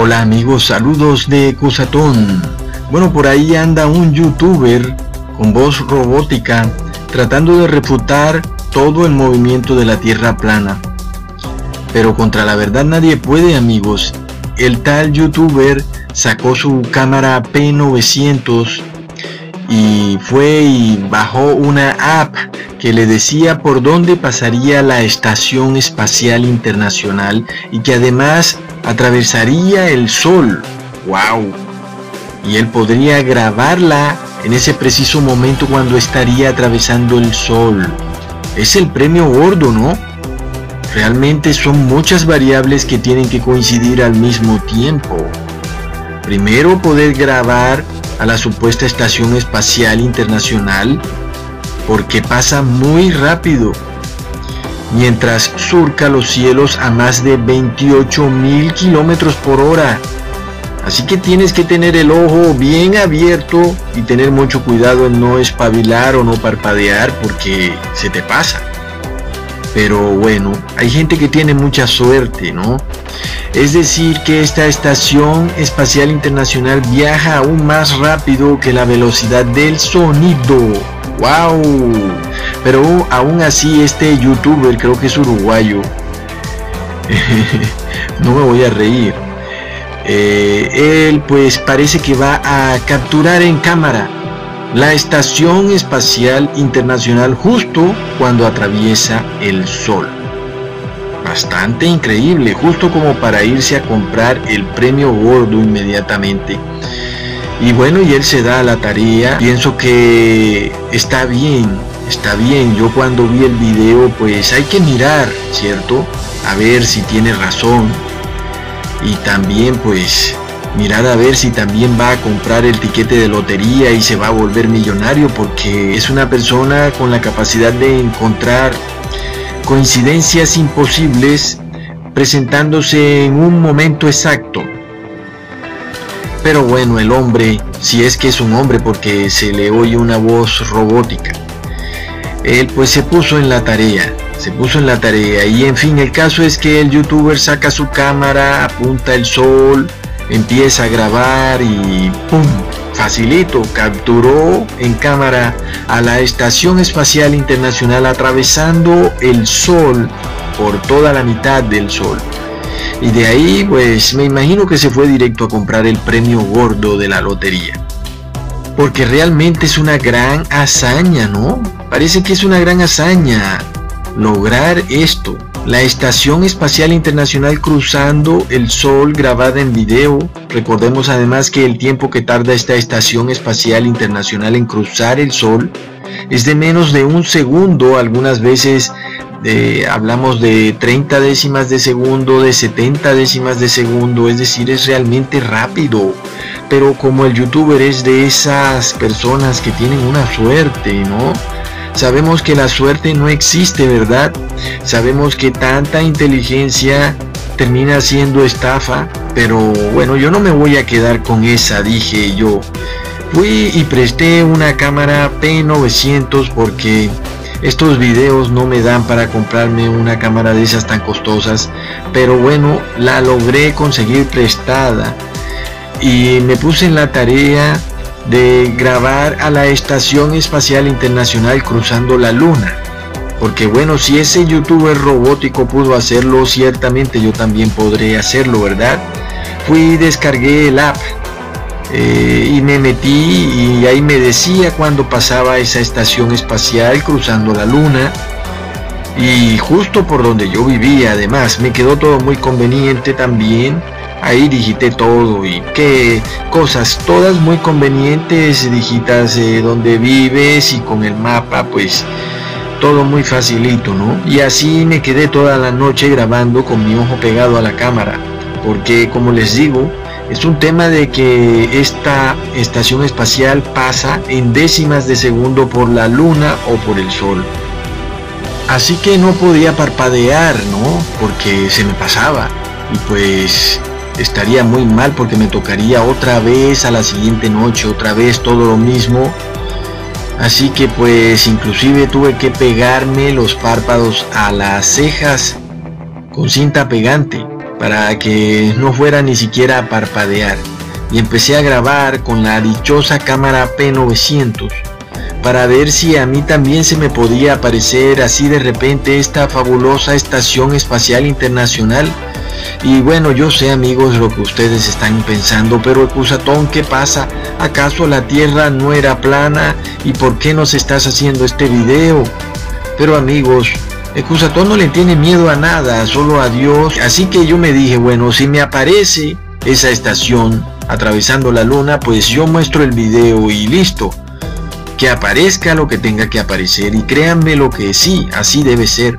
Hola amigos, saludos de Cusatón. Bueno, por ahí anda un youtuber con voz robótica tratando de refutar todo el movimiento de la Tierra plana. Pero contra la verdad nadie puede amigos. El tal youtuber sacó su cámara P900 y fue y bajó una app que le decía por dónde pasaría la Estación Espacial Internacional y que además atravesaría el Sol. ¡Wow! Y él podría grabarla en ese preciso momento cuando estaría atravesando el Sol. Es el premio gordo, ¿no? Realmente son muchas variables que tienen que coincidir al mismo tiempo. Primero poder grabar a la supuesta Estación Espacial Internacional porque pasa muy rápido mientras surca los cielos a más de 28 mil kilómetros por hora. Así que tienes que tener el ojo bien abierto y tener mucho cuidado en no espabilar o no parpadear porque se te pasa. Pero bueno, hay gente que tiene mucha suerte, ¿no? Es decir, que esta estación espacial internacional viaja aún más rápido que la velocidad del sonido. ¡Wow! Pero aún así este youtuber, creo que es uruguayo, no me voy a reír. Eh, él pues parece que va a capturar en cámara la Estación Espacial Internacional justo cuando atraviesa el Sol. Bastante increíble, justo como para irse a comprar el premio gordo inmediatamente. Y bueno, y él se da la tarea. Pienso que está bien, está bien. Yo cuando vi el video, pues hay que mirar, ¿cierto? A ver si tiene razón. Y también pues mirar a ver si también va a comprar el tiquete de lotería y se va a volver millonario porque es una persona con la capacidad de encontrar coincidencias imposibles presentándose en un momento exacto. Pero bueno, el hombre, si es que es un hombre porque se le oye una voz robótica, él pues se puso en la tarea, se puso en la tarea y en fin, el caso es que el youtuber saca su cámara, apunta el sol, empieza a grabar y ¡pum! Facilito, capturó en cámara a la Estación Espacial Internacional atravesando el Sol por toda la mitad del Sol. Y de ahí, pues me imagino que se fue directo a comprar el premio gordo de la lotería. Porque realmente es una gran hazaña, ¿no? Parece que es una gran hazaña lograr esto la Estación Espacial Internacional cruzando el Sol grabada en video. Recordemos además que el tiempo que tarda esta Estación Espacial Internacional en cruzar el Sol es de menos de un segundo, algunas veces eh, hablamos de 30 décimas de segundo, de 70 décimas de segundo, es decir, es realmente rápido. Pero como el youtuber es de esas personas que tienen una suerte, ¿no? Sabemos que la suerte no existe, ¿verdad? Sabemos que tanta inteligencia termina siendo estafa, pero bueno, yo no me voy a quedar con esa, dije yo. Fui y presté una cámara P900 porque estos videos no me dan para comprarme una cámara de esas tan costosas, pero bueno, la logré conseguir prestada y me puse en la tarea de grabar a la Estación Espacial Internacional cruzando la Luna. Porque bueno, si ese youtuber robótico pudo hacerlo, ciertamente yo también podré hacerlo, ¿verdad? Fui y descargué el app eh, y me metí y ahí me decía cuando pasaba esa estación espacial cruzando la luna. Y justo por donde yo vivía, además, me quedó todo muy conveniente también ahí digité todo y qué cosas todas muy convenientes digitas eh, donde vives y con el mapa pues todo muy facilito no y así me quedé toda la noche grabando con mi ojo pegado a la cámara porque como les digo es un tema de que esta estación espacial pasa en décimas de segundo por la luna o por el sol. Así que no podía parpadear no porque se me pasaba y pues estaría muy mal porque me tocaría otra vez a la siguiente noche, otra vez todo lo mismo. Así que pues inclusive tuve que pegarme los párpados a las cejas con cinta pegante para que no fuera ni siquiera a parpadear. Y empecé a grabar con la dichosa cámara P900 para ver si a mí también se me podía aparecer así de repente esta fabulosa estación espacial internacional. Y bueno, yo sé amigos lo que ustedes están pensando, pero Ecusatón, ¿qué pasa? ¿Acaso la Tierra no era plana? ¿Y por qué nos estás haciendo este video? Pero amigos, Ecusatón no le tiene miedo a nada, solo a Dios. Así que yo me dije, bueno, si me aparece esa estación atravesando la luna, pues yo muestro el video y listo. Que aparezca lo que tenga que aparecer y créanme lo que sí, así debe ser.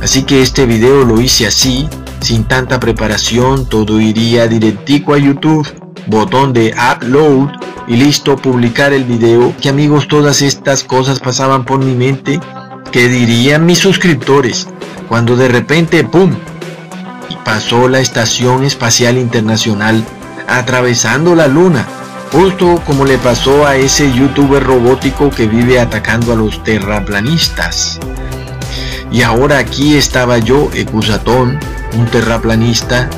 Así que este video lo hice así, sin tanta preparación, todo iría directico a YouTube, botón de upload y listo publicar el video. Que amigos, todas estas cosas pasaban por mi mente ¿Qué dirían mis suscriptores cuando de repente, ¡pum! Pasó la Estación Espacial Internacional atravesando la Luna, justo como le pasó a ese youtuber robótico que vive atacando a los terraplanistas. Y ahora aquí estaba yo, Ecusatón, un terraplanista,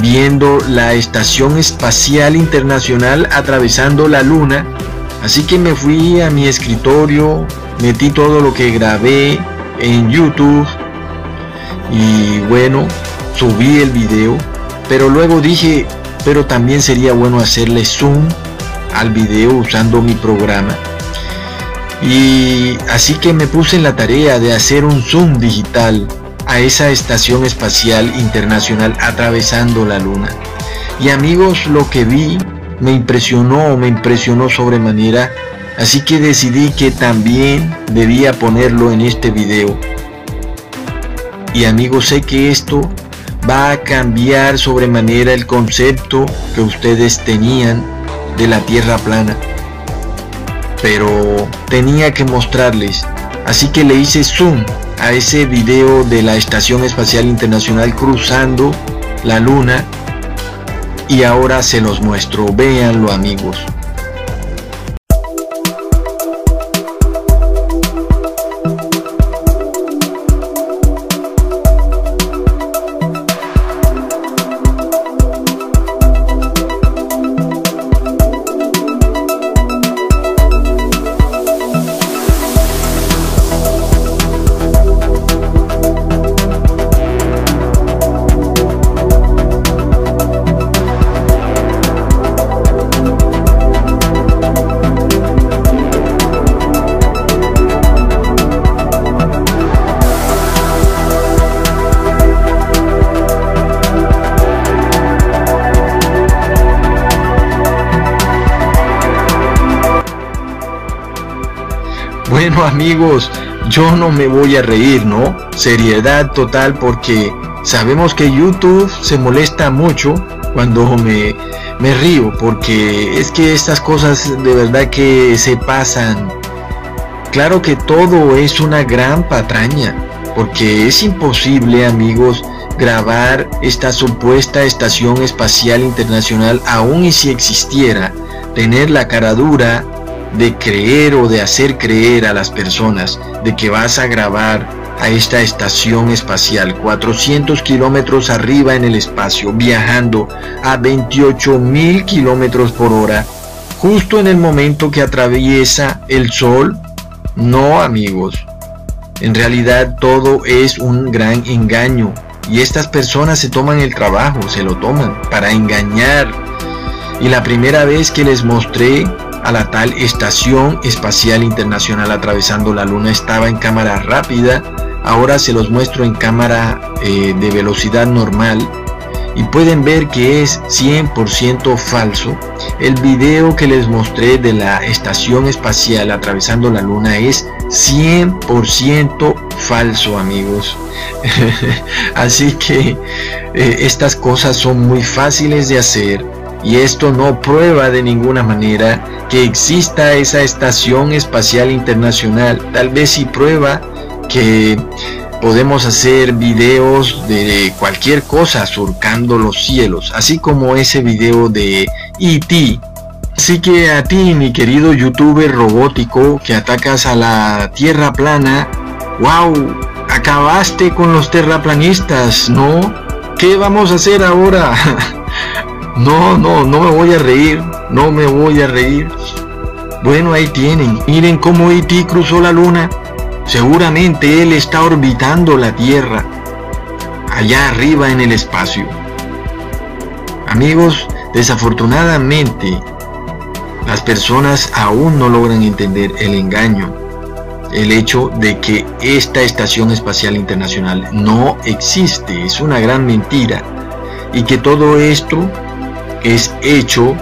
viendo la Estación Espacial Internacional atravesando la Luna. Así que me fui a mi escritorio, metí todo lo que grabé en YouTube y bueno, subí el video, pero luego dije, pero también sería bueno hacerle zoom al video usando mi programa. Y así que me puse en la tarea de hacer un zoom digital a esa estación espacial internacional atravesando la luna. Y amigos, lo que vi me impresionó, me impresionó sobremanera Así que decidí que también debía ponerlo en este video. Y amigos, sé que esto va a cambiar sobremanera el concepto que ustedes tenían de la Tierra plana. Pero tenía que mostrarles. Así que le hice zoom a ese video de la Estación Espacial Internacional cruzando la Luna. Y ahora se los muestro. Véanlo amigos. Bueno amigos, yo no me voy a reír, ¿no? Seriedad total porque sabemos que YouTube se molesta mucho cuando me, me río porque es que estas cosas de verdad que se pasan. Claro que todo es una gran patraña porque es imposible amigos grabar esta supuesta estación espacial internacional aún y si existiera tener la cara dura de creer o de hacer creer a las personas de que vas a grabar a esta estación espacial 400 kilómetros arriba en el espacio viajando a 28 mil kilómetros por hora justo en el momento que atraviesa el sol no amigos. En realidad todo es un gran engaño y estas personas se toman el trabajo se lo toman para engañar. Y la primera vez que les mostré a la tal Estación Espacial Internacional atravesando la Luna estaba en cámara rápida, ahora se los muestro en cámara eh, de velocidad normal y pueden ver que es 100% falso. El video que les mostré de la estación espacial atravesando la luna es 100% falso amigos. Así que eh, estas cosas son muy fáciles de hacer y esto no prueba de ninguna manera que exista esa estación espacial internacional. Tal vez sí prueba que podemos hacer videos de cualquier cosa surcando los cielos, así como ese video de E.T. Así que a ti, mi querido youtuber robótico que atacas a la Tierra plana, wow, acabaste con los terraplanistas, ¿no? ¿Qué vamos a hacer ahora? no, no, no me voy a reír, no me voy a reír. Bueno, ahí tienen, miren cómo E.T. cruzó la luna. Seguramente él está orbitando la Tierra, allá arriba en el espacio. Amigos, desafortunadamente, las personas aún no logran entender el engaño, el hecho de que esta Estación Espacial Internacional no existe, es una gran mentira, y que todo esto es hecho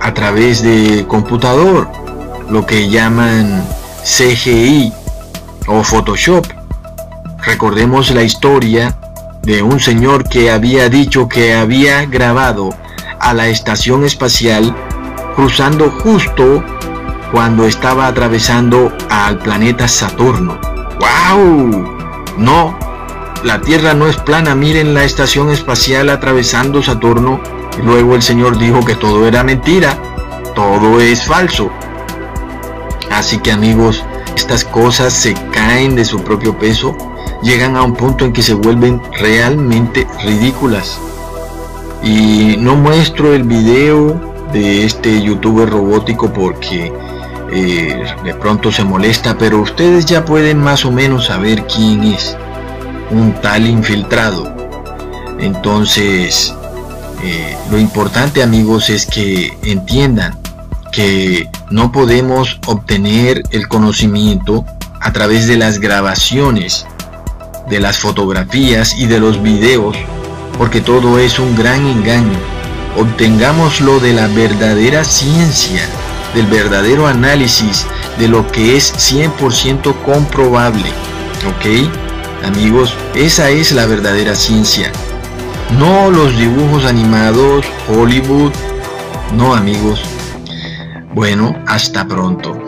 a través de computador, lo que llaman CGI o Photoshop. Recordemos la historia de un señor que había dicho que había grabado a la estación espacial cruzando justo cuando estaba atravesando al planeta Saturno. ¡Wow! No, la Tierra no es plana, miren la estación espacial atravesando Saturno. Luego el Señor dijo que todo era mentira, todo es falso. Así que amigos, estas cosas se caen de su propio peso, llegan a un punto en que se vuelven realmente ridículas. Y no muestro el video de este youtuber robótico porque eh, de pronto se molesta, pero ustedes ya pueden más o menos saber quién es un tal infiltrado. Entonces, eh, lo importante amigos es que entiendan que no podemos obtener el conocimiento a través de las grabaciones, de las fotografías y de los videos, porque todo es un gran engaño obtengámoslo de la verdadera ciencia, del verdadero análisis de lo que es 100% comprobable. ¿Ok? Amigos, esa es la verdadera ciencia. No los dibujos animados, Hollywood. No amigos. Bueno, hasta pronto.